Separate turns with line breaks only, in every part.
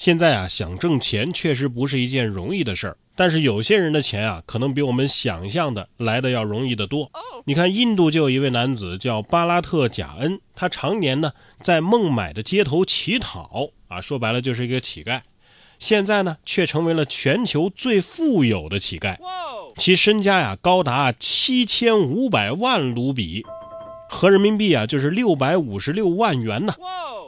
现在啊，想挣钱确实不是一件容易的事儿，但是有些人的钱啊，可能比我们想象的来的要容易得多。你看，印度就有一位男子叫巴拉特·贾恩，他常年呢在孟买的街头乞讨啊，说白了就是一个乞丐。现在呢，却成为了全球最富有的乞丐，其身家呀高达七千五百万卢比，合人民币啊就是六百五十六万元呢。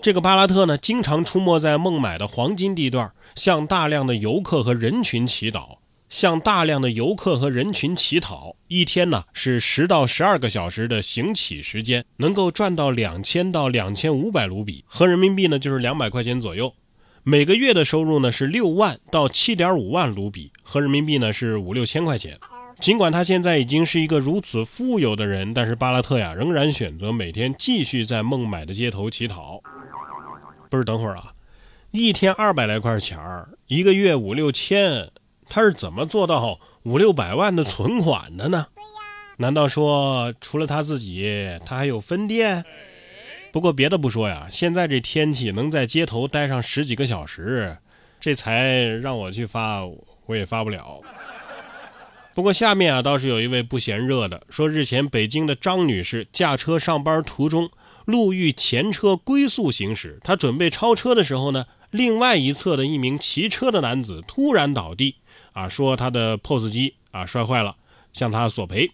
这个巴拉特呢，经常出没在孟买的黄金地段，向大量的游客和人群祈祷，向大量的游客和人群乞讨，一天呢是十到十二个小时的行乞时间，能够赚到两千到两千五百卢比，合人民币呢就是两百块钱左右。每个月的收入呢是六万到七点五万卢比，合人民币呢是五六千块钱。尽管他现在已经是一个如此富有的人，但是巴拉特呀仍然选择每天继续在孟买的街头乞讨。不是，等会儿啊，一天二百来块钱儿，一个月五六千，他是怎么做到五六百万的存款的呢？难道说除了他自己，他还有分店？不过别的不说呀，现在这天气能在街头待上十几个小时，这财让我去发，我也发不了。不过下面啊倒是有一位不嫌热的，说日前北京的张女士驾车上班途中，路遇前车龟速行驶，他准备超车的时候呢，另外一侧的一名骑车的男子突然倒地，啊，说他的 POS 机啊摔坏了，向他索赔。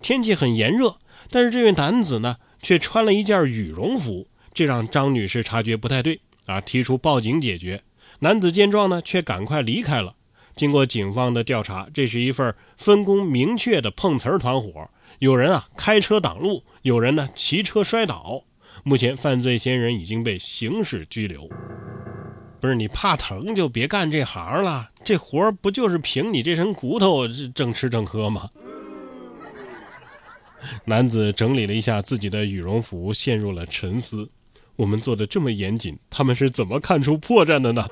天气很炎热，但是这位男子呢？却穿了一件羽绒服，这让张女士察觉不太对啊，提出报警解决。男子见状呢，却赶快离开了。经过警方的调查，这是一份分工明确的碰瓷儿团伙，有人啊开车挡路，有人呢骑车摔倒。目前犯罪嫌疑人已经被刑事拘留。不是你怕疼就别干这行了，这活不就是凭你这身骨头正吃正喝吗？男子整理了一下自己的羽绒服，陷入了沉思。我们做的这么严谨，他们是怎么看出破绽的呢？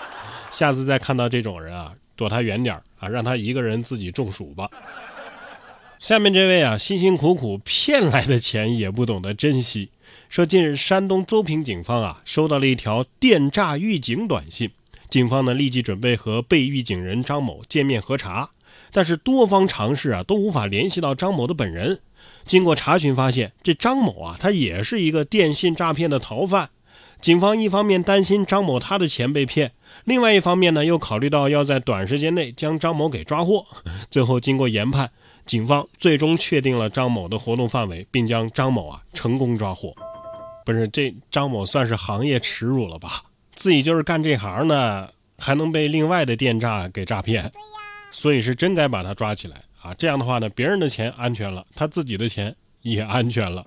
下次再看到这种人啊，躲他远点啊，让他一个人自己中暑吧。下面这位啊，辛辛苦苦骗来的钱也不懂得珍惜。说近日山东邹平警方啊，收到了一条电诈预警短信，警方呢立即准备和被预警人张某见面核查，但是多方尝试啊，都无法联系到张某的本人。经过查询发现，这张某啊，他也是一个电信诈骗的逃犯。警方一方面担心张某他的钱被骗，另外一方面呢，又考虑到要在短时间内将张某给抓获。最后经过研判，警方最终确定了张某的活动范围，并将张某啊成功抓获。不是这张某算是行业耻辱了吧？自己就是干这行的，还能被另外的电诈给诈骗？所以是真该把他抓起来。啊，这样的话呢，别人的钱安全了，他自己的钱也安全了。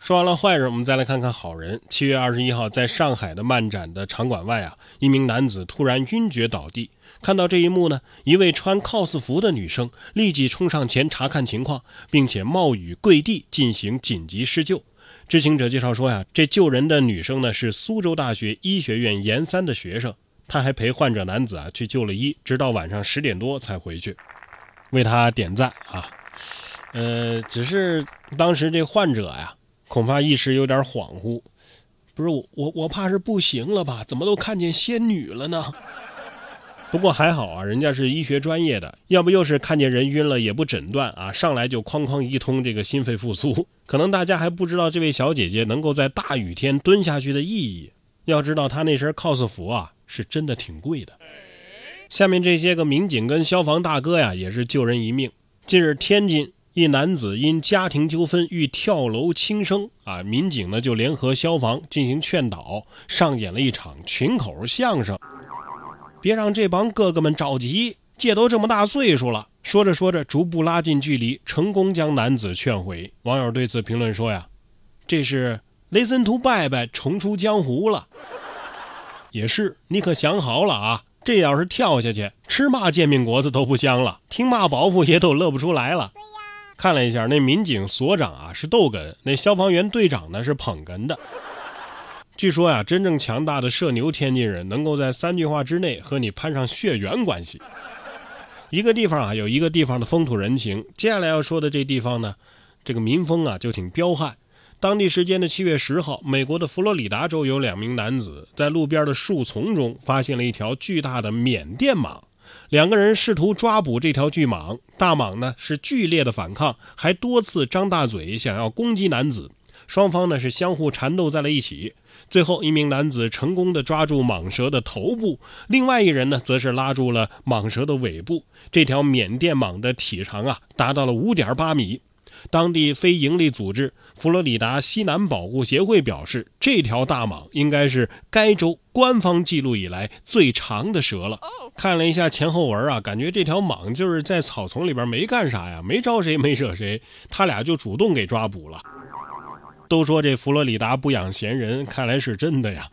说完了坏人，我们再来看看好人。七月二十一号，在上海的漫展的场馆外啊，一名男子突然晕厥倒地。看到这一幕呢，一位穿 cos 服的女生立即冲上前查看情况，并且冒雨跪地进行紧急施救。知情者介绍说呀，这救人的女生呢是苏州大学医学院研三的学生。她还陪患者男子啊去救了医，直到晚上十点多才回去，为他点赞啊。呃，只是当时这患者呀，恐怕一时有点恍惚，不是我我我怕是不行了吧？怎么都看见仙女了呢？不过还好啊，人家是医学专业的，要不又是看见人晕了也不诊断啊，上来就哐哐一通这个心肺复苏。可能大家还不知道这位小姐姐能够在大雨天蹲下去的意义。要知道她那身 cos 服啊。是真的挺贵的。下面这些个民警跟消防大哥呀，也是救人一命。近日，天津一男子因家庭纠纷欲跳楼轻生啊，民警呢就联合消防进行劝导，上演了一场群口相声。别让这帮哥哥们着急，这都这么大岁数了。说着说着，逐步拉近距离，成功将男子劝回。网友对此评论说呀：“这是雷森图拜拜重出江湖了。”也是，你可想好了啊！这要是跳下去，吃嘛煎饼果子都不香了，听嘛包袱也都乐不出来了。看了一下，那民警所长啊是逗哏，那消防员队长呢是捧哏的。据说呀，真正强大的社牛天津人能够在三句话之内和你攀上血缘关系。一个地方啊有一个地方的风土人情，接下来要说的这地方呢，这个民风啊就挺彪悍。当地时间的七月十号，美国的佛罗里达州有两名男子在路边的树丛中发现了一条巨大的缅甸蟒。两个人试图抓捕这条巨蟒，大蟒呢是剧烈的反抗，还多次张大嘴想要攻击男子。双方呢是相互缠斗在了一起。最后一名男子成功的抓住蟒蛇的头部，另外一人呢则是拉住了蟒蛇的尾部。这条缅甸蟒的体长啊达到了五点八米。当地非营利组织佛罗里达西南保护协会表示，这条大蟒应该是该州官方记录以来最长的蛇了。看了一下前后文啊，感觉这条蟒就是在草丛里边没干啥呀，没招谁没惹谁，他俩就主动给抓捕了。都说这佛罗里达不养闲人，看来是真的呀。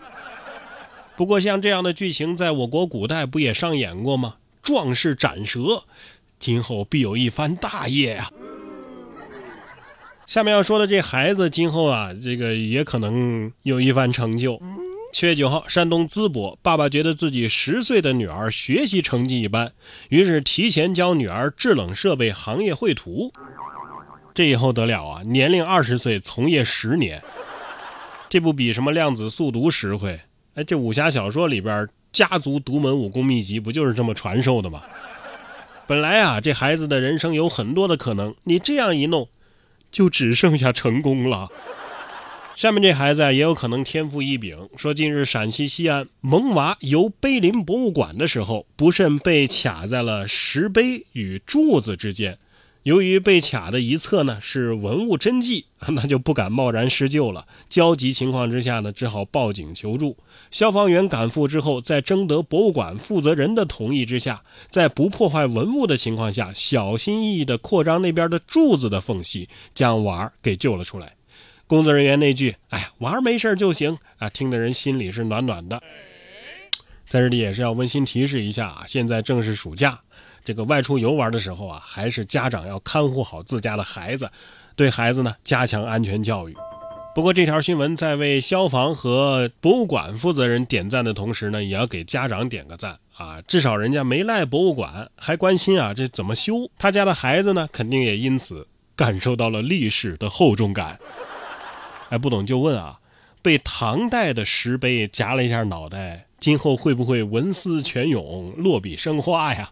不过像这样的剧情在我国古代不也上演过吗？壮士斩蛇，今后必有一番大业呀。下面要说的这孩子，今后啊，这个也可能有一番成就。七月九号，山东淄博，爸爸觉得自己十岁的女儿学习成绩一般，于是提前教女儿制冷设备行业绘图。这以后得了啊，年龄二十岁，从业十年，这不比什么量子速读实惠？哎，这武侠小说里边家族独门武功秘籍不就是这么传授的吗？本来啊，这孩子的人生有很多的可能，你这样一弄，就只剩下成功了。下面这孩子，也有可能天赋异禀。说近日陕西西安萌娃游碑林博物馆的时候，不慎被卡在了石碑与柱子之间。由于被卡的一侧呢是文物真迹，那就不敢贸然施救了。焦急情况之下呢，只好报警求助。消防员赶赴之后，在征得博物馆负责人的同意之下，在不破坏文物的情况下，小心翼翼地扩张那边的柱子的缝隙，将娃儿给救了出来。工作人员那句“哎，娃儿没事就行”啊，听的人心里是暖暖的。在这里也是要温馨提示一下啊，现在正是暑假，这个外出游玩的时候啊，还是家长要看护好自家的孩子，对孩子呢加强安全教育。不过这条新闻在为消防和博物馆负责人点赞的同时呢，也要给家长点个赞啊，至少人家没赖博物馆，还关心啊这怎么修，他家的孩子呢肯定也因此感受到了历史的厚重感。哎，不懂就问啊！被唐代的石碑夹了一下脑袋，今后会不会文思泉涌、落笔生花呀？